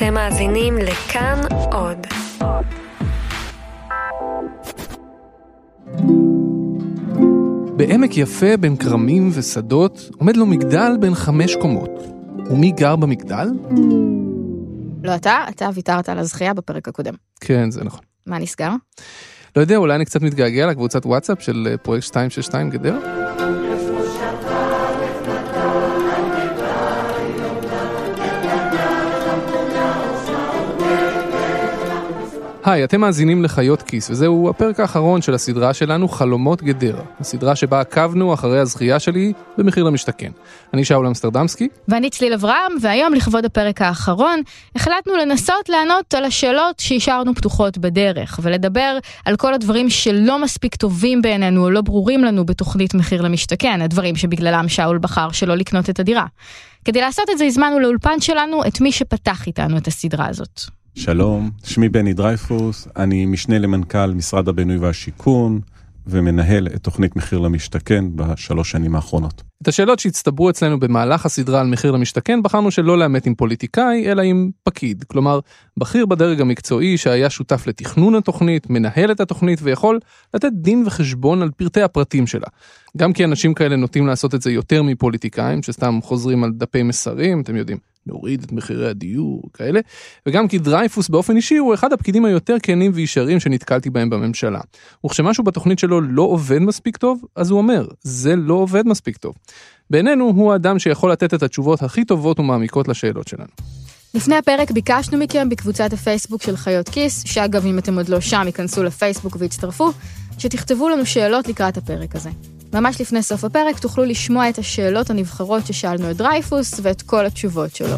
אתם מאזינים לכאן עוד. בעמק יפה בין כרמים ושדות עומד לו מגדל בן חמש קומות. ומי גר במגדל? לא אתה, אתה ויתרת על הזכייה בפרק הקודם. כן, זה נכון. מה נסגר? לא יודע, אולי אני קצת מתגעגע לקבוצת וואטסאפ של אה, פרויקט 262 גדרה? היי, אתם מאזינים לחיות כיס, וזהו הפרק האחרון של הסדרה שלנו, חלומות גדרה. הסדרה שבה עקבנו אחרי הזכייה שלי במחיר למשתכן. אני שאול אמסטרדמסקי. ואני צליל אברהם, והיום לכבוד הפרק האחרון, החלטנו לנסות לענות על השאלות שהשארנו פתוחות בדרך, ולדבר על כל הדברים שלא מספיק טובים בעינינו או לא ברורים לנו בתוכנית מחיר למשתכן, הדברים שבגללם שאול בחר שלא לקנות את הדירה. כדי לעשות את זה הזמנו לאולפן שלנו את מי שפתח איתנו את הסדרה הזאת. שלום, שמי בני דרייפוס, אני משנה למנכ"ל משרד הבינוי והשיכון ומנהל את תוכנית מחיר למשתכן בשלוש שנים האחרונות. את השאלות שהצטברו אצלנו במהלך הסדרה על מחיר למשתכן בחרנו שלא לאמת עם פוליטיקאי אלא עם פקיד, כלומר בכיר בדרג המקצועי שהיה שותף לתכנון התוכנית, מנהל את התוכנית ויכול לתת דין וחשבון על פרטי הפרטים שלה. גם כי אנשים כאלה נוטים לעשות את זה יותר מפוליטיקאים שסתם חוזרים על דפי מסרים, אתם יודעים, נוריד את מחירי הדיור, כאלה, וגם כי דרייפוס באופן אישי הוא אחד הפקידים היותר כנים וישרים שנתקלתי בהם בממשלה. וכשמשהו בתוכנית שלו לא עובד מספיק טוב, אז הוא אומר, זה לא עובד מספיק טוב. בעינינו הוא האדם שיכול לתת את התשובות הכי טובות ומעמיקות לשאלות שלנו. לפני הפרק ביקשנו מכם בקבוצת הפייסבוק של חיות כיס, שאגב אם אתם עוד לא שם, היכנסו לפייסבוק והצטרפו, שתכתבו לנו שאלות לקראת הפרק הזה. ממש לפני סוף הפרק תוכלו לשמוע את השאלות הנבחרות ששאלנו את דרייפוס ואת כל התשובות שלו.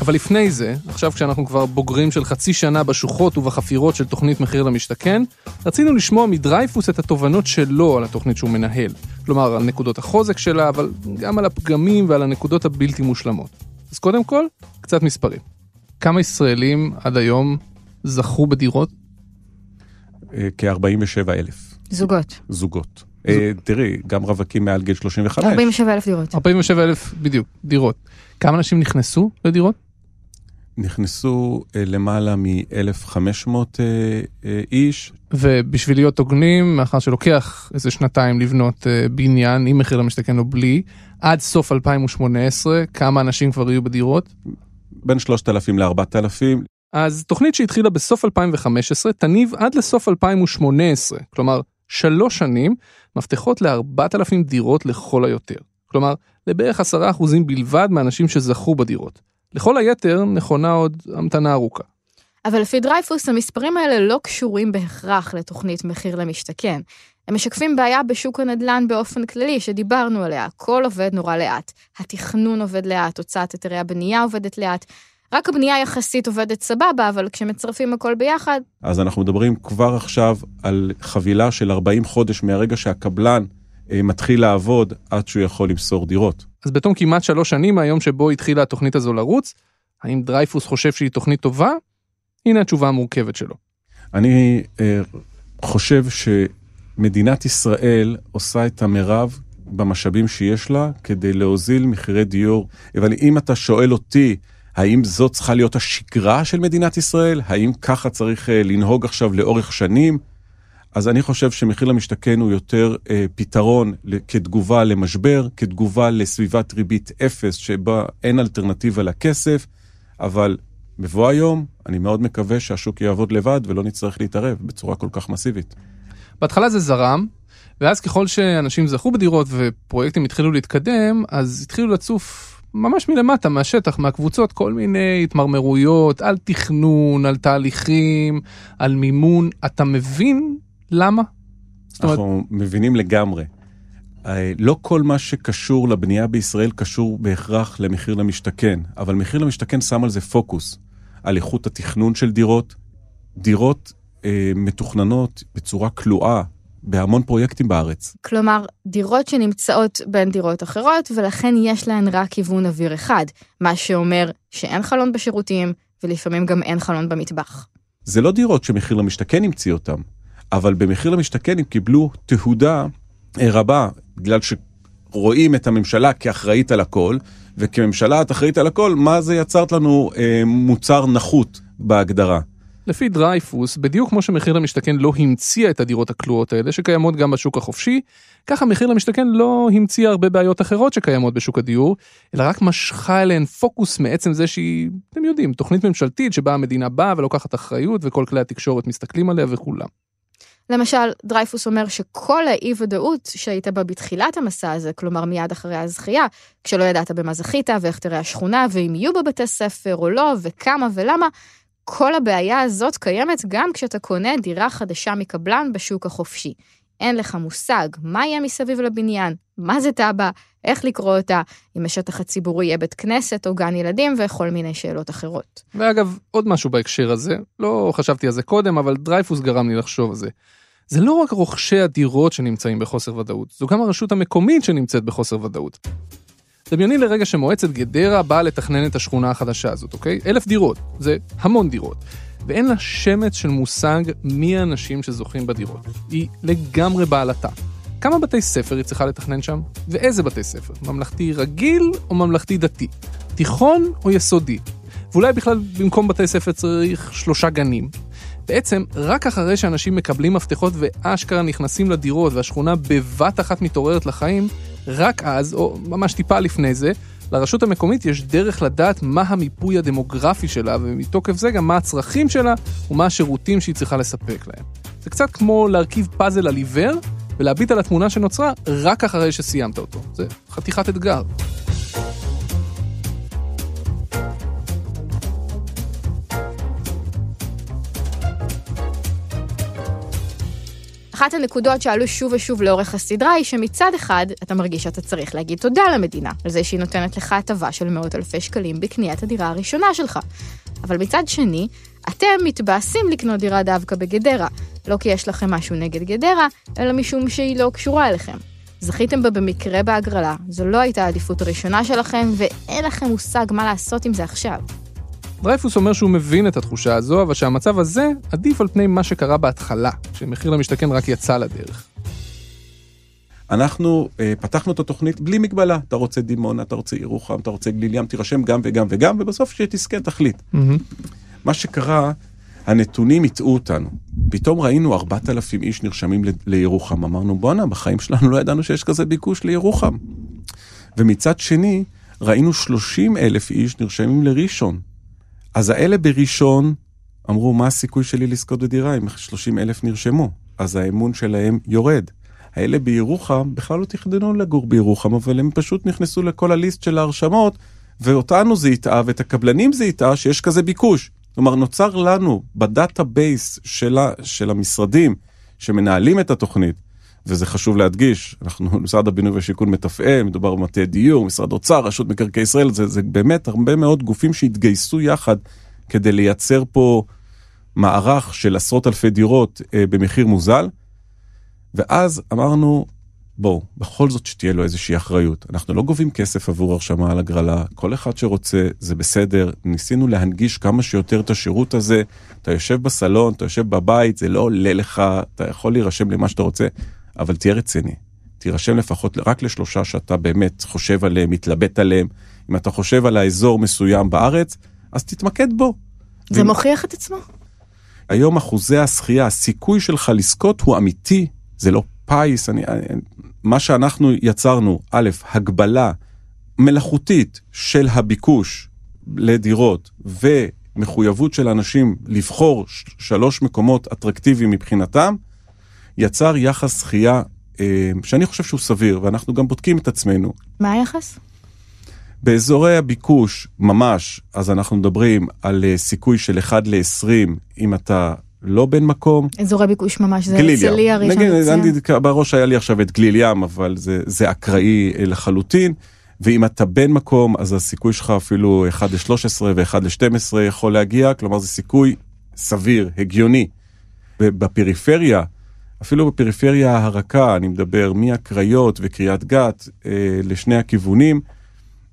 אבל לפני זה, עכשיו כשאנחנו כבר בוגרים של חצי שנה בשוחות ובחפירות של תוכנית מחיר למשתכן, רצינו לשמוע מדרייפוס את התובנות שלו על התוכנית שהוא מנהל. כלומר, על נקודות החוזק שלה, אבל גם על הפגמים ועל הנקודות הבלתי מושלמות. אז קודם כל, קצת מספרים. כמה ישראלים עד היום זכו בדירות? אה, כ-47 אלף זוגות. זוגות. אה, תראי, גם רווקים מעל גיל 35. 47 אלף דירות. 47 אלף בדיוק, דירות. כמה אנשים נכנסו לדירות? נכנסו אה, למעלה מ-1,500 איש. ובשביל להיות הוגנים, מאחר שלוקח איזה שנתיים לבנות אה, בניין, עם מחיר למשתכן או בלי, עד סוף 2018, כמה אנשים כבר יהיו בדירות? בין 3,000 ל-4,000. אז תוכנית שהתחילה בסוף 2015 תניב עד לסוף 2018, כלומר שלוש שנים, מפתחות ל-4,000 דירות לכל היותר. כלומר, לבערך 10% בלבד מהאנשים שזכו בדירות. לכל היתר נכונה עוד המתנה ארוכה. אבל לפי דרייפוס המספרים האלה לא קשורים בהכרח לתוכנית מחיר למשתכן. הם משקפים בעיה בשוק הנדל"ן באופן כללי שדיברנו עליה, הכל עובד נורא לאט. התכנון עובד לאט, הוצאת היתרי הבנייה עובדת לאט. רק הבנייה יחסית עובדת סבבה, אבל כשמצרפים הכל ביחד... אז אנחנו מדברים כבר עכשיו על חבילה של 40 חודש מהרגע שהקבלן אה, מתחיל לעבוד עד שהוא יכול למסור דירות. אז בתום כמעט שלוש שנים מהיום שבו התחילה התוכנית הזו לרוץ, האם דרייפוס חושב שהיא תוכנית טובה? הנה התשובה המורכבת שלו. אני אה, חושב שמדינת ישראל עושה את המרב במשאבים שיש לה כדי להוזיל מחירי דיור. אבל אם אתה שואל אותי, האם זאת צריכה להיות השגרה של מדינת ישראל? האם ככה צריך אה, לנהוג עכשיו לאורך שנים? אז אני חושב שמחיר למשתכן הוא יותר אה, פתרון כתגובה למשבר, כתגובה לסביבת ריבית אפס שבה אין אלטרנטיבה לכסף, אבל בבוא היום אני מאוד מקווה שהשוק יעבוד לבד ולא נצטרך להתערב בצורה כל כך מסיבית. בהתחלה זה זרם, ואז ככל שאנשים זכו בדירות ופרויקטים התחילו להתקדם, אז התחילו לצוף ממש מלמטה, מהשטח, מהקבוצות, כל מיני התמרמרויות על תכנון, על תהליכים, על מימון. אתה מבין למה? אנחנו אומרת... מבינים לגמרי. אה, לא כל מה שקשור לבנייה בישראל קשור בהכרח למחיר למשתכן, אבל מחיר למשתכן שם על זה פוקוס, על איכות התכנון של דירות. דירות אה, מתוכננות בצורה כלואה, בהמון פרויקטים בארץ. כלומר, דירות שנמצאות בין דירות אחרות, ולכן יש להן רק כיוון אוויר אחד, מה שאומר שאין חלון בשירותים, ולפעמים גם אין חלון במטבח. זה לא דירות שמחיר למשתכן המציא אותן, אבל במחיר למשתכן הם קיבלו תהודה אה, רבה, בגלל שרואים את הממשלה כאחראית על הכל, וכממשלה את אחראית על הכל, מה זה יצרת לנו אה, מוצר נחות בהגדרה. לפי דרייפוס, בדיוק כמו שמחיר למשתכן לא המציאה את הדירות הכלואות האלה שקיימות גם בשוק החופשי, ככה מחיר למשתכן לא המציאה הרבה בעיות אחרות שקיימות בשוק הדיור, אלא רק משכה אליהן פוקוס מעצם זה שהיא, אתם יודעים, תוכנית ממשלתית שבה המדינה באה ולוקחת אחריות וכל כלי התקשורת מסתכלים עליה וכולם. למשל, דרייפוס אומר שכל האי ודאות שהיית בה בתחילת המסע הזה, כלומר מיד אחרי הזכייה, כשלא ידעת במה זכית ואיך תראה השכונה ואם יהיו בה בתי ספר או לא וכמה ולמה, כל הבעיה הזאת קיימת גם כשאתה קונה דירה חדשה מקבלן בשוק החופשי. אין לך מושג מה יהיה מסביב לבניין, מה זה תב"ע, איך לקרוא אותה, אם השטח הציבורי יהיה בית כנסת או גן ילדים וכל מיני שאלות אחרות. ואגב, עוד משהו בהקשר הזה, לא חשבתי על זה קודם, אבל דרייפוס גרם לי לחשוב על זה. זה לא רק רוכשי הדירות שנמצאים בחוסר ודאות, זו גם הרשות המקומית שנמצאת בחוסר ודאות. דמייני לרגע שמועצת גדרה באה לתכנן את השכונה החדשה הזאת, אוקיי? אלף דירות, זה המון דירות. ואין לה שמץ של מושג מי האנשים שזוכים בדירות. היא לגמרי בעלתה. כמה בתי ספר היא צריכה לתכנן שם? ואיזה בתי ספר? ממלכתי רגיל או ממלכתי דתי? תיכון או יסודי? ואולי בכלל במקום בתי ספר צריך שלושה גנים. בעצם, רק אחרי שאנשים מקבלים מפתחות ואשכרה נכנסים לדירות והשכונה בבת אחת מתעוררת לחיים, רק אז, או ממש טיפה לפני זה, לרשות המקומית יש דרך לדעת מה המיפוי הדמוגרפי שלה, ומתוקף זה גם מה הצרכים שלה ומה השירותים שהיא צריכה לספק להם. זה קצת כמו להרכיב פאזל על עיוור ולהביט על התמונה שנוצרה רק אחרי שסיימת אותו. זה חתיכת אתגר. אחת הנקודות שעלו שוב ושוב לאורך הסדרה היא שמצד אחד אתה מרגיש שאתה צריך להגיד תודה למדינה על זה שהיא נותנת לך הטבה של מאות אלפי שקלים בקניית הדירה הראשונה שלך. אבל מצד שני, אתם מתבאסים לקנות דירה דווקא בגדרה, לא כי יש לכם משהו נגד גדרה, אלא משום שהיא לא קשורה אליכם. זכיתם בה במקרה בהגרלה, זו לא הייתה העדיפות הראשונה שלכם, ואין לכם מושג מה לעשות עם זה עכשיו. דרייפוס אומר שהוא מבין את התחושה הזו, אבל שהמצב הזה עדיף על פני מה שקרה בהתחלה, כשמחיר למשתכן רק יצא לדרך. אנחנו אה, פתחנו את התוכנית בלי מגבלה, אתה רוצה דימונה, אתה רוצה ירוחם, אתה רוצה גליל ים, תירשם גם וגם וגם, ובסוף שתזכה תחליט. Mm-hmm. מה שקרה, הנתונים הטעו אותנו. פתאום ראינו 4,000 איש נרשמים ל- לירוחם, אמרנו בואנה, בחיים שלנו לא ידענו שיש כזה ביקוש לירוחם. ומצד שני, ראינו 30 אלף איש נרשמים לראשון. אז האלה בראשון אמרו, מה הסיכוי שלי לזכות בדירה אם 30 אלף נרשמו? אז האמון שלהם יורד. האלה בירוחם בכלל לא תכננו לגור בירוחם, אבל הם פשוט נכנסו לכל הליסט של ההרשמות, ואותנו זה הטעה, ואת הקבלנים זה הטעה שיש כזה ביקוש. כלומר, נוצר לנו ב database של, המשרדים שמנהלים את התוכנית, וזה חשוב להדגיש, אנחנו, משרד הבינוי והשיכון מתפעל, מדובר במטה דיור, משרד אוצר, רשות מקרקעי ישראל, זה, זה באמת הרבה מאוד גופים שהתגייסו יחד כדי לייצר פה מערך של עשרות אלפי דירות אה, במחיר מוזל. ואז אמרנו, בואו, בכל זאת שתהיה לו איזושהי אחריות. אנחנו לא גובים כסף עבור הרשמה על הגרלה, כל אחד שרוצה, זה בסדר. ניסינו להנגיש כמה שיותר את השירות הזה. אתה יושב בסלון, אתה יושב בבית, זה לא עולה לך, אתה יכול להירשם למה שאתה רוצה, אבל תהיה רציני. תירשם לפחות רק לשלושה שאתה באמת חושב עליהם, מתלבט עליהם. אם אתה חושב על האזור מסוים בארץ, אז תתמקד בו. זה ו... מוכיח את עצמו? היום אחוזי השחייה, הסיכוי שלך לזכות הוא אמיתי, זה לא פיס, אני, אני, מה שאנחנו יצרנו, א', הגבלה מלאכותית של הביקוש לדירות ומחויבות של אנשים לבחור שלוש מקומות אטרקטיביים מבחינתם, יצר יחס זכייה אה, שאני חושב שהוא סביר, ואנחנו גם בודקים את עצמנו. מה היחס? באזורי הביקוש ממש, אז אנחנו מדברים על אה, סיכוי של 1 ל-20 אם אתה לא בן מקום. אזורי ביקוש ממש, זה הרצליה ראשון לציון. בראש היה לי עכשיו את גליל ים, אבל זה, זה אקראי אה, לחלוטין. ואם אתה בן מקום, אז הסיכוי שלך אפילו 1 ל-13 ו-1 ל-12 יכול להגיע, כלומר זה סיכוי סביר, הגיוני. בפריפריה, אפילו בפריפריה הרכה, אני מדבר מהקריות וקריית גת אה, לשני הכיוונים,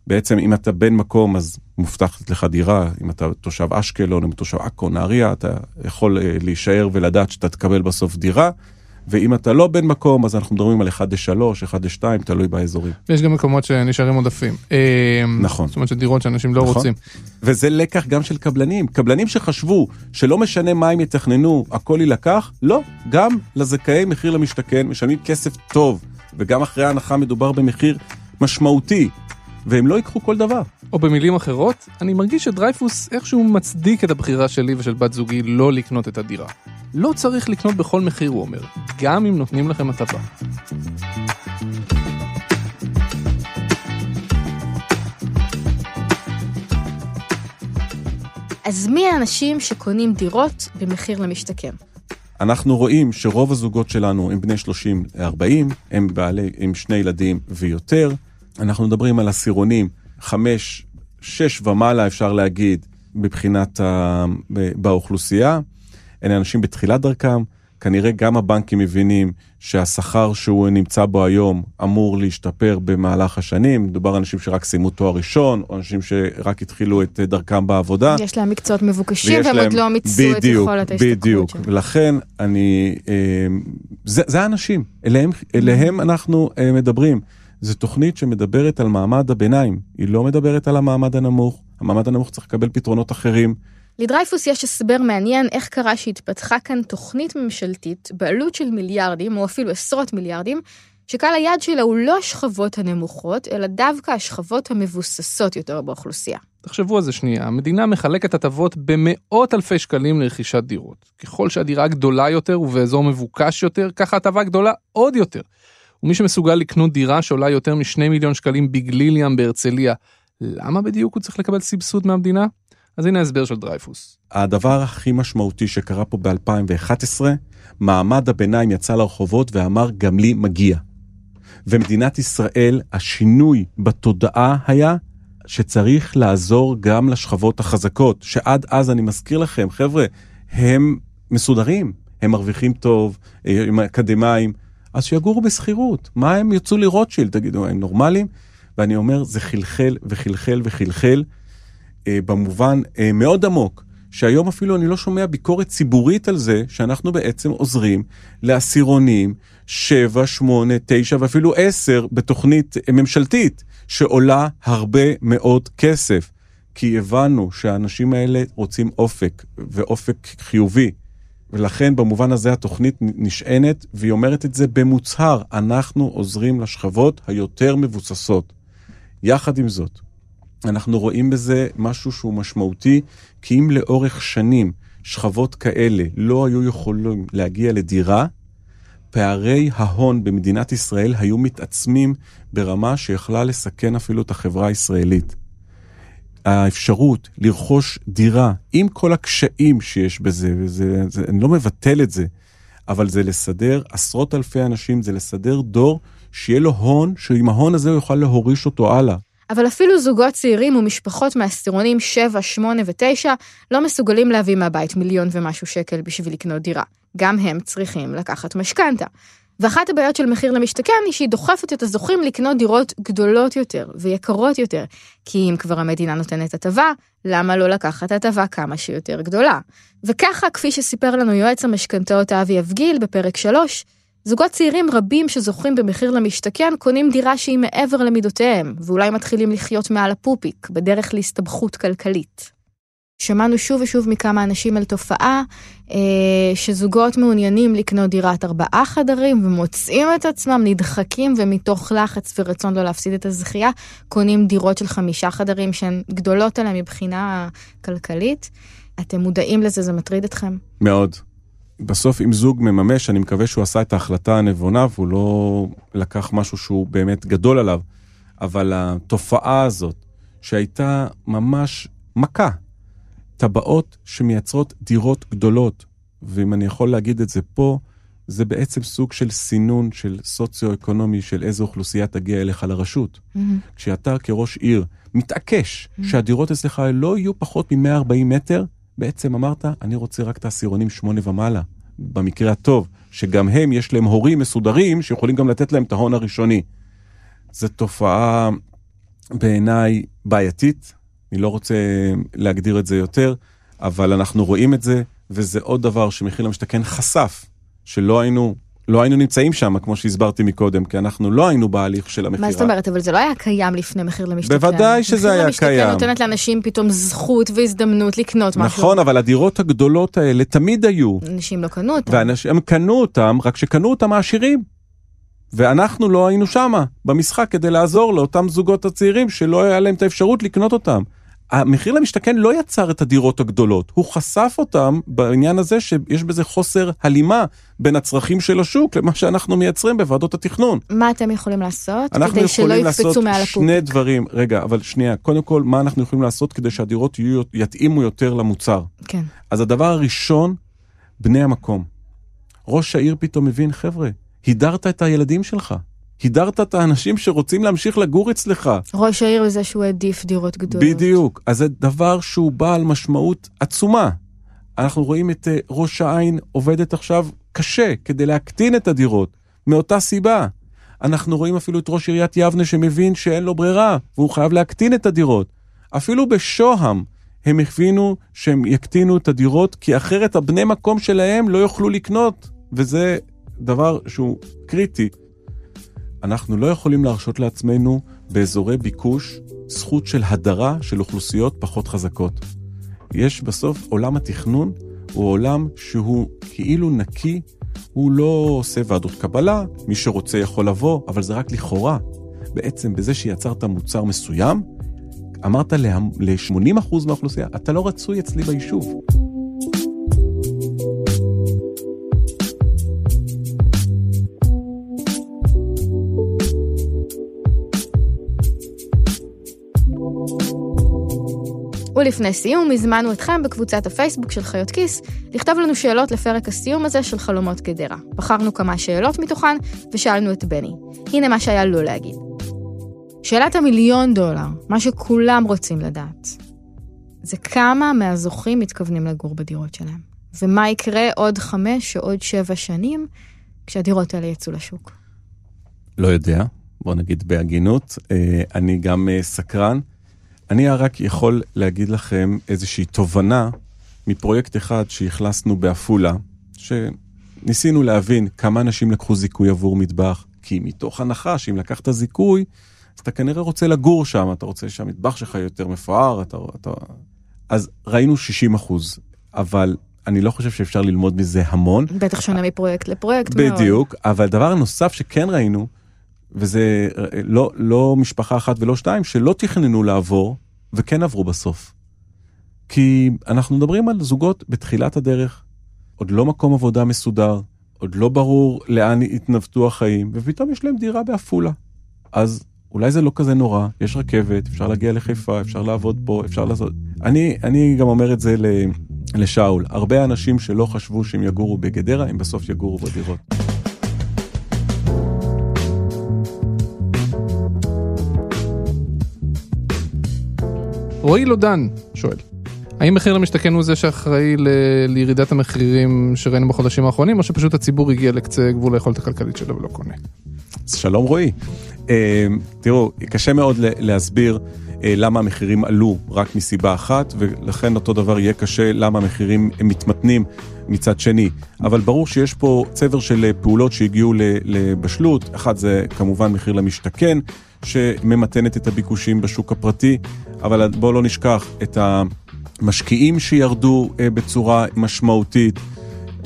בעצם אם אתה בן מקום אז מובטחת לך דירה, אם אתה תושב אשקלון, אם תושב עכו, נהריה, אתה יכול אה, להישאר ולדעת שאתה תקבל בסוף דירה, ואם אתה לא בן מקום, אז אנחנו מדברים על 1 ל-3, 1 ל-2, תלוי באזורים. ויש גם מקומות שנשארים עודפים. אה, נכון. זאת אומרת שדירות שאנשים לא נכון. רוצים. וזה לקח גם של קבלנים. קבלנים שחשבו שלא משנה מה הם יתכננו, הכל יילקח, לא, גם לזכאי מחיר למשתכן משלמים כסף טוב, וגם אחרי ההנחה מדובר במחיר משמעותי, והם לא ייקחו כל דבר. או במילים אחרות, אני מרגיש שדרייפוס איכשהו מצדיק את הבחירה שלי ושל בת זוגי לא לקנות את הדירה. לא צריך לקנות בכל מחיר, הוא אומר, גם אם נותנים לכם הטבה. אז מי האנשים שקונים דירות במחיר למשתכן? אנחנו רואים שרוב הזוגות שלנו הם בני 30-40, הם בעלי, עם שני ילדים ויותר. אנחנו מדברים על עשירונים 5, 6 ומעלה, אפשר להגיד, מבחינת ה... באוכלוסייה. אלה אנשים בתחילת דרכם, כנראה גם הבנקים מבינים שהשכר שהוא נמצא בו היום אמור להשתפר במהלך השנים. מדובר על אנשים שרק סיימו תואר ראשון, או אנשים שרק התחילו את דרכם בעבודה. יש להם מקצועות מבוקשים והם להם- עוד לא מיצו את בדיוק, יכולת ההשתכרות בדיוק, שלהם. ולכן אני, אה, זה, זה האנשים, אליהם, אליהם אנחנו אה, מדברים. זו תוכנית שמדברת על מעמד הביניים, היא לא מדברת על המעמד הנמוך. המעמד הנמוך צריך לקבל פתרונות אחרים. לדרייפוס יש הסבר מעניין איך קרה שהתפתחה כאן תוכנית ממשלתית בעלות של מיליארדים, או אפילו עשרות מיליארדים, שקהל היעד שלה הוא לא השכבות הנמוכות, אלא דווקא השכבות המבוססות יותר באוכלוסייה. תחשבו על זה שנייה, המדינה מחלקת הטבות במאות אלפי שקלים לרכישת דירות. ככל שהדירה גדולה יותר ובאזור מבוקש יותר, ככה הטבה גדולה עוד יותר. ומי שמסוגל לקנות דירה שעולה יותר משני מיליון שקלים בגליל ים בהרצליה, למה בדיוק הוא צריך לקבל סבסוד מהמדינה? אז הנה ההסבר של דרייפוס. הדבר הכי משמעותי שקרה פה ב-2011, מעמד הביניים יצא לרחובות ואמר גם לי מגיע. ומדינת ישראל, השינוי בתודעה היה שצריך לעזור גם לשכבות החזקות, שעד אז אני מזכיר לכם, חבר'ה, הם מסודרים, הם מרוויחים טוב, הם אקדמאים, אז שיגורו בשכירות. מה הם יצאו לרוטשילד, תגידו, הם נורמלים? ואני אומר, זה חלחל וחלחל וחלחל. אה, במובן אה, מאוד עמוק, שהיום אפילו אני לא שומע ביקורת ציבורית על זה שאנחנו בעצם עוזרים לעשירונים 7, 8, 9 ואפילו 10 בתוכנית ממשלתית, שעולה הרבה מאוד כסף. כי הבנו שהאנשים האלה רוצים אופק, ואופק חיובי. ולכן במובן הזה התוכנית נשענת, והיא אומרת את זה במוצהר, אנחנו עוזרים לשכבות היותר מבוססות. יחד עם זאת, אנחנו רואים בזה משהו שהוא משמעותי, כי אם לאורך שנים שכבות כאלה לא היו יכולים להגיע לדירה, פערי ההון במדינת ישראל היו מתעצמים ברמה שיכלה לסכן אפילו את החברה הישראלית. האפשרות לרכוש דירה עם כל הקשיים שיש בזה, וזה, זה, אני לא מבטל את זה, אבל זה לסדר עשרות אלפי אנשים, זה לסדר דור שיהיה לו הון, שעם ההון הזה הוא יוכל להוריש אותו הלאה. אבל אפילו זוגות צעירים ומשפחות מעשירונים 7, 8 ו-9 לא מסוגלים להביא מהבית מיליון ומשהו שקל בשביל לקנות דירה. גם הם צריכים לקחת משכנתה. ואחת הבעיות של מחיר למשתכן היא שהיא דוחפת את הזוכים לקנות דירות גדולות יותר ויקרות יותר. כי אם כבר המדינה נותנת הטבה, למה לא לקחת הטבה כמה שיותר גדולה? וככה, כפי שסיפר לנו יועץ המשכנתאות אבי אבגיל בפרק 3, זוגות צעירים רבים שזוכים במחיר למשתכן קונים דירה שהיא מעבר למידותיהם, ואולי מתחילים לחיות מעל הפופיק, בדרך להסתבכות כלכלית. שמענו שוב ושוב מכמה אנשים על תופעה אה, שזוגות מעוניינים לקנות דירת ארבעה חדרים ומוצאים את עצמם נדחקים ומתוך לחץ ורצון לא להפסיד את הזכייה, קונים דירות של חמישה חדרים שהן גדולות עליהם מבחינה כלכלית. אתם מודעים לזה, זה מטריד אתכם? מאוד. בסוף אם זוג מממש, אני מקווה שהוא עשה את ההחלטה הנבונה והוא לא לקח משהו שהוא באמת גדול עליו, אבל התופעה הזאת, שהייתה ממש מכה, טבעות שמייצרות דירות גדולות, ואם אני יכול להגיד את זה פה, זה בעצם סוג של סינון של סוציו-אקונומי של איזו אוכלוסייה תגיע אליך לרשות. Mm-hmm. כשאתה כראש עיר מתעקש שהדירות אצלך לא יהיו פחות מ-140 מטר, בעצם אמרת, אני רוצה רק את העשירונים שמונה ומעלה. במקרה הטוב, שגם הם, יש להם הורים מסודרים שיכולים גם לתת להם את ההון הראשוני. זו תופעה בעיניי בעייתית, אני לא רוצה להגדיר את זה יותר, אבל אנחנו רואים את זה, וזה עוד דבר שמחיר למשתכן חשף, שלא היינו, לא היינו נמצאים שם, כמו שהסברתי מקודם, כי אנחנו לא היינו בהליך של המכירה. מה זאת אומרת? אבל זה לא היה קיים לפני מחיר למשתכן. בוודאי שזה היה מחיר קיים. למשתכן נותנת לאנשים פתאום זכות והזדמנות לקנות משהו. נכון, אבל הדירות הגדולות האלה תמיד היו. אנשים לא קנו אותם. ואנשים, הם קנו אותם, רק שקנו אותם העשירים. ואנחנו לא היינו שמה במשחק כדי לעזור לאותם זוגות הצעירים שלא היה להם את האפשרות לקנות אותם. המחיר למשתכן לא יצר את הדירות הגדולות, הוא חשף אותם בעניין הזה שיש בזה חוסר הלימה בין הצרכים של השוק למה שאנחנו מייצרים בוועדות התכנון. מה אתם יכולים לעשות אנחנו כדי שלא יכולים יקפצו לעשות מעל שני הפופיק? דברים, רגע, אבל שנייה, קודם כל, מה אנחנו יכולים לעשות כדי שהדירות יהיו, יתאימו יותר למוצר? כן. אז הדבר הראשון, בני המקום. ראש העיר פתאום מבין, חבר'ה, הידרת את הילדים שלך. הידרת את האנשים שרוצים להמשיך לגור אצלך. ראש העיר הוא זה שהוא העדיף דירות גדולות. בדיוק. אז זה דבר שהוא בעל משמעות עצומה. אנחנו רואים את אה, ראש העין עובדת עכשיו קשה כדי להקטין את הדירות, מאותה סיבה. אנחנו רואים אפילו את ראש עיריית יבנה שמבין שאין לו ברירה, והוא חייב להקטין את הדירות. אפילו בשוהם הם הבינו שהם יקטינו את הדירות, כי אחרת הבני מקום שלהם לא יוכלו לקנות, וזה דבר שהוא קריטי. אנחנו לא יכולים להרשות לעצמנו באזורי ביקוש זכות של הדרה של אוכלוסיות פחות חזקות. יש בסוף עולם התכנון הוא עולם שהוא כאילו נקי, הוא לא עושה ועדות קבלה, מי שרוצה יכול לבוא, אבל זה רק לכאורה. בעצם בזה שיצרת מוצר מסוים, אמרת ל-80% מהאוכלוסייה, אתה לא רצוי אצלי ביישוב. ולפני סיום, הזמנו אתכם בקבוצת הפייסבוק של חיות כיס לכתוב לנו שאלות לפרק הסיום הזה של חלומות גדרה. בחרנו כמה שאלות מתוכן ושאלנו את בני. הנה מה שהיה לו להגיד. שאלת המיליון דולר, מה שכולם רוצים לדעת, זה כמה מהזוכים מתכוונים לגור בדירות שלהם. ומה יקרה עוד חמש או עוד שבע שנים כשהדירות האלה יצאו לשוק. לא יודע, בוא נגיד בהגינות, אה, אני גם אה, סקרן. אני רק יכול להגיד לכם איזושהי תובנה מפרויקט אחד שאכלסנו בעפולה, שניסינו להבין כמה אנשים לקחו זיכוי עבור מטבח, כי מתוך הנחה שאם לקחת זיכוי, אז אתה כנראה רוצה לגור שם, אתה רוצה שהמטבח שלך יותר מפואר, אתה, אתה... אז ראינו 60 אחוז, אבל אני לא חושב שאפשר ללמוד מזה המון. בטח שונה מפרויקט לפרויקט מאוד. בדיוק, אבל דבר נוסף שכן ראינו, וזה לא, לא משפחה אחת ולא שתיים, שלא תכננו לעבור, וכן עברו בסוף. כי אנחנו מדברים על זוגות בתחילת הדרך, עוד לא מקום עבודה מסודר, עוד לא ברור לאן יתנווטו החיים, ופתאום יש להם דירה בעפולה. אז אולי זה לא כזה נורא, יש רכבת, אפשר להגיע לחיפה, אפשר לעבוד פה, אפשר לעשות... אני, אני גם אומר את זה. לשאול, הרבה אנשים שלא חשבו שהם יגורו בגדרה, הם בסוף יגורו בדירות. רועי לודן שואל, האם מחיר למשתכן הוא זה שאחראי ל... לירידת המחירים שראינו בחודשים האחרונים, או שפשוט הציבור הגיע לקצה גבול היכולת הכלכלית שלו ולא קונה? שלום רועי. אה, תראו, קשה מאוד להסביר אה, למה המחירים עלו רק מסיבה אחת, ולכן אותו דבר יהיה קשה למה המחירים מתמתנים מצד שני. אבל ברור שיש פה צבר של אה, פעולות שהגיעו לבשלות, אחד זה כמובן מחיר למשתכן, שממתנת את הביקושים בשוק הפרטי, אבל בואו לא נשכח את המשקיעים שירדו אה, בצורה משמעותית.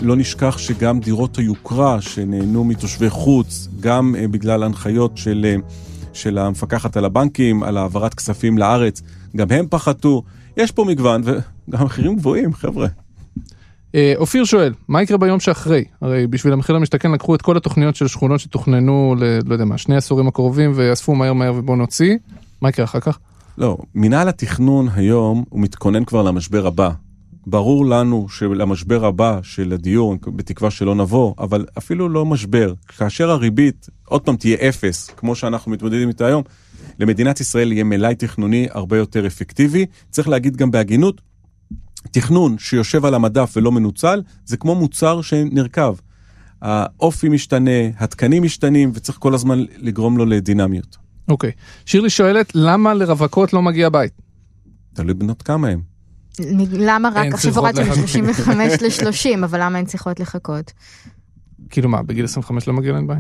לא נשכח שגם דירות היוקרה שנהנו מתושבי חוץ, גם אה, בגלל הנחיות של, אה, של המפקחת על הבנקים, על העברת כספים לארץ, גם הם פחתו. יש פה מגוון, וגם מחירים גבוהים, חבר'ה. אה, אופיר שואל, מה יקרה ביום שאחרי? הרי בשביל המחיר למשתכן לקחו את כל התוכניות של שכונות שתוכננו ל... לא יודע מה, שני עשורים הקרובים ואספו מהר מהר ובואו נוציא. מה יקרה אחר כך? לא, מינהל התכנון היום הוא מתכונן כבר למשבר הבא. ברור לנו שלמשבר הבא של הדיור, בתקווה שלא נבוא, אבל אפילו לא משבר. כאשר הריבית עוד פעם תהיה אפס, כמו שאנחנו מתמודדים איתה היום, למדינת ישראל יהיה מלאי תכנוני הרבה יותר אפקטיבי. צריך להגיד גם בהגינות, תכנון שיושב על המדף ולא מנוצל, זה כמו מוצר שנרכב. האופי משתנה, התקנים משתנים, וצריך כל הזמן לגרום לו לדינמיות. אוקיי. שירלי שואלת, למה לרווקות לא מגיע בית? תלוי בנות כמה הם. למה רק הן עכשיו הורדתם לחכות. מ-35 ל-30, אבל למה הן צריכות לחכות? כאילו מה, בגיל 25 לא מגיע להם בית?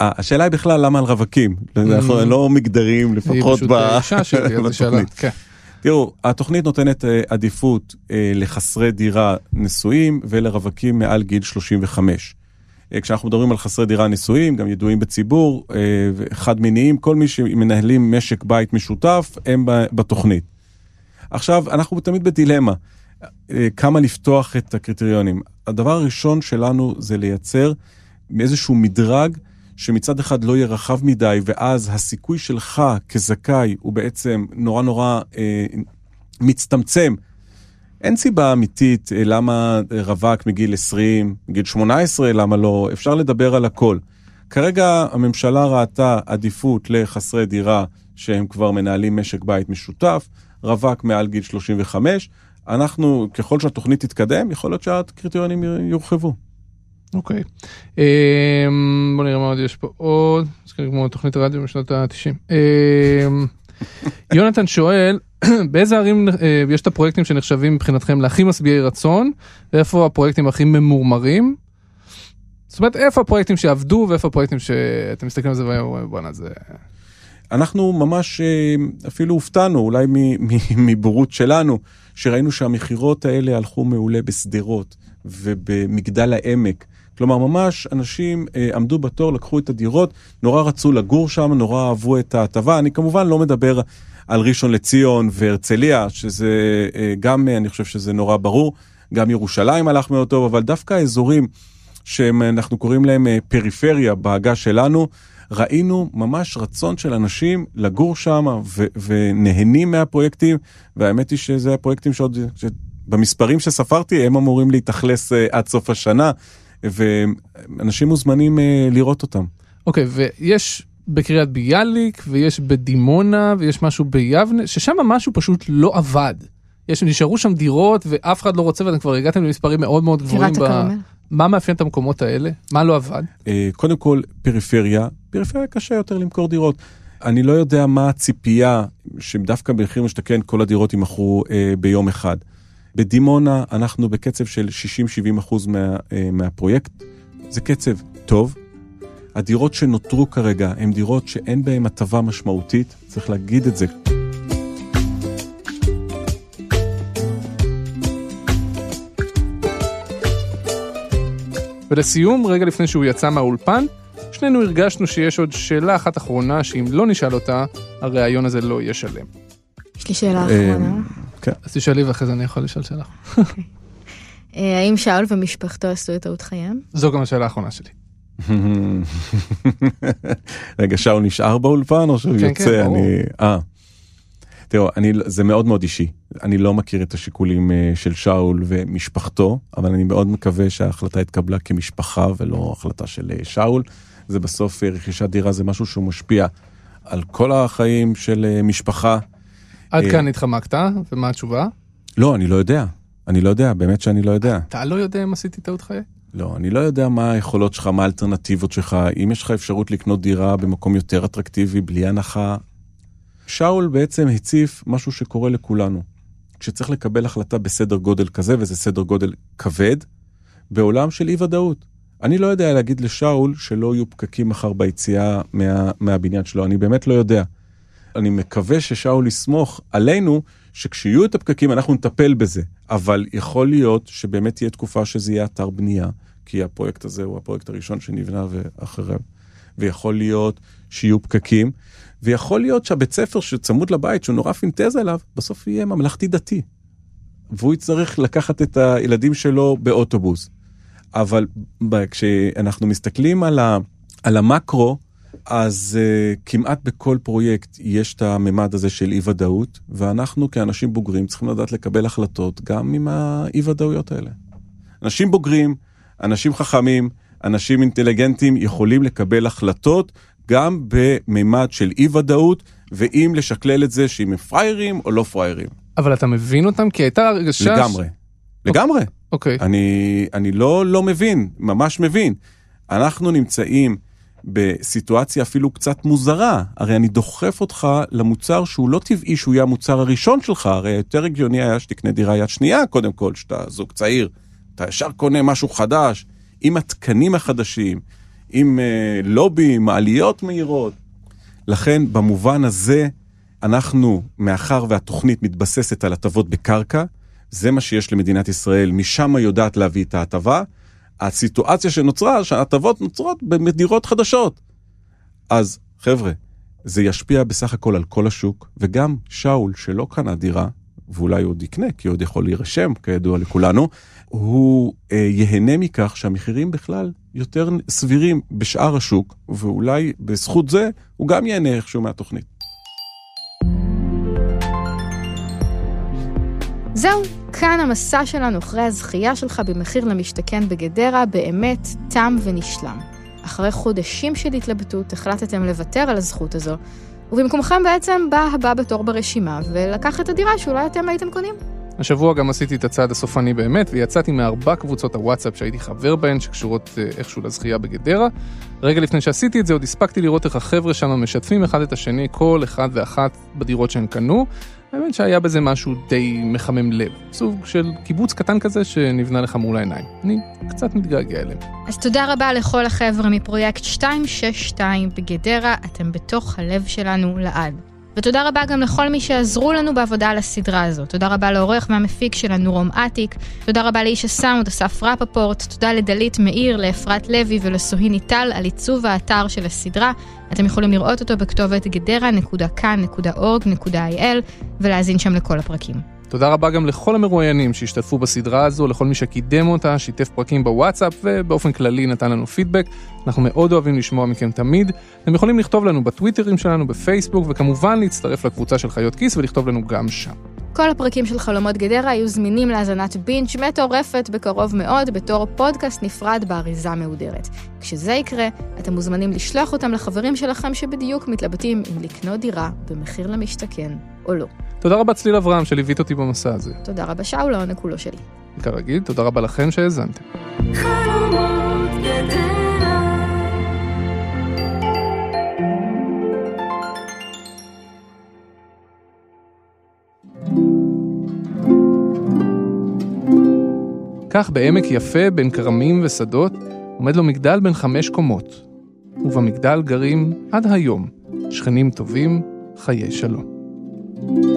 אה, השאלה היא בכלל למה על רווקים, אנחנו לא מגדרים לפחות אה, אישה שלי, אז זו שאלה. בתוכנית. תראו, התוכנית נותנת אה, עדיפות אה, לחסרי דירה נשואים ולרווקים מעל גיל 35. אה, כשאנחנו מדברים על חסרי דירה נשואים, גם ידועים בציבור, חד מיניים, כל מי שמנהלים משק בית משותף, הם בתוכנית. עכשיו, אנחנו תמיד בדילמה, כמה לפתוח את הקריטריונים. הדבר הראשון שלנו זה לייצר איזשהו מדרג שמצד אחד לא יהיה רחב מדי, ואז הסיכוי שלך כזכאי הוא בעצם נורא נורא אה, מצטמצם. אין סיבה אמיתית אה, למה רווק מגיל 20, מגיל 18, למה לא, אפשר לדבר על הכל. כרגע הממשלה ראתה עדיפות לחסרי דירה שהם כבר מנהלים משק בית משותף, רווק מעל גיל 35. אנחנו, ככל שהתוכנית תתקדם, יכול להיות שהקריטריונים יורחבו. אוקיי. אמ, בוא נראה מה עוד יש פה עוד. זה כמו תוכנית רדיו משנות ה-90. יונתן שואל, באיזה ערים אה, יש את הפרויקטים שנחשבים מבחינתכם להכי משביעי רצון, ואיפה הפרויקטים הכי ממורמרים? זאת אומרת, איפה הפרויקטים שעבדו ואיפה הפרויקטים שאתם מסתכלים על זה ואומרים, בואנה זה... אנחנו ממש אה, אפילו הופתענו, אולי מבורות שלנו, שראינו שהמכירות האלה הלכו מעולה בשדרות ובמגדל העמק. כלומר, ממש אנשים אה, עמדו בתור, לקחו את הדירות, נורא רצו לגור שם, נורא אהבו את ההטבה. אני כמובן לא מדבר על ראשון לציון והרצליה, שזה אה, גם, אה, אני חושב שזה נורא ברור. גם ירושלים הלך מאוד טוב, אבל דווקא האזורים שאנחנו קוראים להם אה, פריפריה בעגה שלנו, ראינו ממש רצון של אנשים לגור שם ונהנים מהפרויקטים, והאמת היא שזה הפרויקטים שעוד, במספרים שספרתי, הם אמורים להתאכלס אה, עד סוף השנה, ואנשים מוזמנים אה, לראות אותם. אוקיי, ויש בקריית ביאליק, ויש בדימונה, ויש משהו ביבנה, ששם משהו פשוט לא עבד. יש, נשארו שם דירות ואף אחד לא רוצה ואתם כבר הגעתם למספרים מאוד מאוד גבוהים. הכרמל. מה מאפיין את המקומות האלה? מה לא עבד? אה, קודם כל, פריפריה, פריפריה קשה יותר למכור דירות. אני לא יודע מה הציפייה שדווקא במחיר משתכן כל הדירות יימכרו אה, ביום אחד. בדימונה אנחנו בקצב של 60-70 אחוז מה, אה, מהפרויקט, זה קצב טוב. הדירות שנותרו כרגע הן דירות שאין בהן הטבה משמעותית, צריך להגיד את זה. ולסיום, רגע לפני שהוא יצא מהאולפן, שנינו הרגשנו שיש עוד שאלה אחת אחרונה שאם לא נשאל אותה, הראיון הזה לא יהיה שלם. יש לי שאלה אה, אחרונה. כן. אז תשאלי ואחרי זה אני יכול לשאול שאלה. אה, האם שאול ומשפחתו עשו את טעות חייהם? זו גם השאלה האחרונה שלי. רגע, שאול נשאר באולפן או שהוא כן, יוצא? כן, ברור. אני... אה. תראו, אני, זה מאוד מאוד אישי. אני לא מכיר את השיקולים אה, של שאול ומשפחתו, אבל אני מאוד מקווה שההחלטה התקבלה כמשפחה ולא החלטה של אה, שאול. זה בסוף, רכישת דירה זה משהו שהוא משפיע על כל החיים של משפחה. עד אה. כאן התחמקת, ומה התשובה? לא, אני לא יודע. אני לא יודע, באמת שאני לא יודע. אתה לא יודע אם עשיתי טעות חיי? לא, אני לא יודע מה היכולות שלך, מה האלטרנטיבות שלך, אם יש לך אפשרות לקנות דירה במקום יותר אטרקטיבי, בלי הנחה. שאול בעצם הציף משהו שקורה לכולנו. כשצריך לקבל החלטה בסדר גודל כזה, וזה סדר גודל כבד, בעולם של אי ודאות. אני לא יודע להגיד לשאול שלא יהיו פקקים מחר ביציאה מה, מהבניין שלו, אני באמת לא יודע. אני מקווה ששאול יסמוך עלינו, שכשיהיו את הפקקים אנחנו נטפל בזה, אבל יכול להיות שבאמת תהיה תקופה שזה יהיה אתר בנייה, כי הפרויקט הזה הוא הפרויקט הראשון שנבנה ואחריו, ויכול להיות שיהיו פקקים, ויכול להיות שהבית ספר שצמוד לבית, שהוא נורא פינטז עליו, בסוף יהיה ממלכתי דתי. והוא יצטרך לקחת את הילדים שלו באוטובוס. אבל כשאנחנו מסתכלים על, ה, על המקרו, אז uh, כמעט בכל פרויקט יש את הממד הזה של אי ודאות, ואנחנו כאנשים בוגרים צריכים לדעת לקבל החלטות גם עם האי ודאויות האלה. אנשים בוגרים, אנשים חכמים, אנשים אינטליגנטים יכולים לקבל החלטות גם בממד של אי ודאות, ואם לשקלל את זה שאם הם פראיירים או לא פראיירים. אבל אתה מבין אותם? כי הייתה הרגשה... לגמרי. לגמרי. אוקיי. אני, אני לא, לא מבין, ממש מבין. אנחנו נמצאים בסיטואציה אפילו קצת מוזרה. הרי אני דוחף אותך למוצר שהוא לא טבעי שהוא יהיה המוצר הראשון שלך, הרי יותר הגיוני היה שתקנה דירה יד שנייה קודם כל, שאתה זוג צעיר. אתה ישר קונה משהו חדש, עם התקנים החדשים, עם אה, לובי, מעליות מהירות. לכן, במובן הזה, אנחנו, מאחר והתוכנית מתבססת על הטבות בקרקע, זה מה שיש למדינת ישראל, משם יודעת להביא את ההטבה. הסיטואציה שנוצרה, שההטבות נוצרות במדירות חדשות. אז חבר'ה, זה ישפיע בסך הכל על כל השוק, וגם שאול, שלא קנה דירה, ואולי עוד יקנה, כי עוד יכול להירשם, כידוע לכולנו, הוא אה, ייהנה מכך שהמחירים בכלל יותר סבירים בשאר השוק, ואולי בזכות זה הוא גם ייהנה איכשהו מהתוכנית. זהו, כאן המסע שלנו אחרי הזכייה שלך במחיר למשתכן בגדרה באמת תם ונשלם. אחרי חודשים של התלבטות החלטתם לוותר על הזכות הזו, ובמקומכם בעצם בא הבא בתור ברשימה ולקח את הדירה שאולי אתם הייתם קונים. השבוע גם עשיתי את הצעד הסופני באמת, ויצאתי מארבע קבוצות הוואטסאפ שהייתי חבר בהן, שקשורות אה, איכשהו לזכייה בגדרה. רגע לפני שעשיתי את זה, עוד הספקתי לראות איך החבר'ה שם משתפים אחד את השני, כל אחד ואחת בדירות שהם קנו. האמת שהיה בזה משהו די מחמם לב, סוג של קיבוץ קטן כזה שנבנה לך מול העיניים. אני קצת מתגעגע אליהם. אז תודה רבה לכל החבר'ה מפרויקט 262 בגדרה, אתם בתוך הלב שלנו לעד. ותודה רבה גם לכל מי שעזרו לנו בעבודה על הסדרה הזאת. תודה רבה לעורך והמפיק שלנו רום אטיק, תודה רבה לאיש הסאונד אסף רפפורט, תודה לדלית מאיר, לאפרת לוי ולסוהיני טל על עיצוב האתר של הסדרה. אתם יכולים לראות אותו בכתובת גדרה.כאן.org.il ולהאזין שם לכל הפרקים. תודה רבה גם לכל המרואיינים שהשתתפו בסדרה הזו, לכל מי שקידם אותה, שיתף פרקים בוואטסאפ ובאופן כללי נתן לנו פידבק. אנחנו מאוד אוהבים לשמוע מכם תמיד. אתם יכולים לכתוב לנו בטוויטרים שלנו, בפייסבוק, וכמובן להצטרף לקבוצה של חיות כיס ולכתוב לנו גם שם. כל הפרקים של חלומות גדרה יהיו זמינים להאזנת בינג' מטורפת בקרוב מאוד בתור פודקאסט נפרד באריזה מהודרת. כשזה יקרה, אתם מוזמנים לשלוח אותם לחברים שלכם שבדיוק מתלבטים אם לקנות דירה במחיר למשתכן או לא. תודה רבה צליל אברהם שליווית אותי במסע הזה. תודה רבה שאול, העונג כולו שלי. כרגיל, תודה רבה לכם שהאזנתם. חלומות כך בעמק יפה בין כרמים ושדות עומד לו מגדל בן חמש קומות, ובמגדל גרים עד היום שכנים טובים, חיי שלום.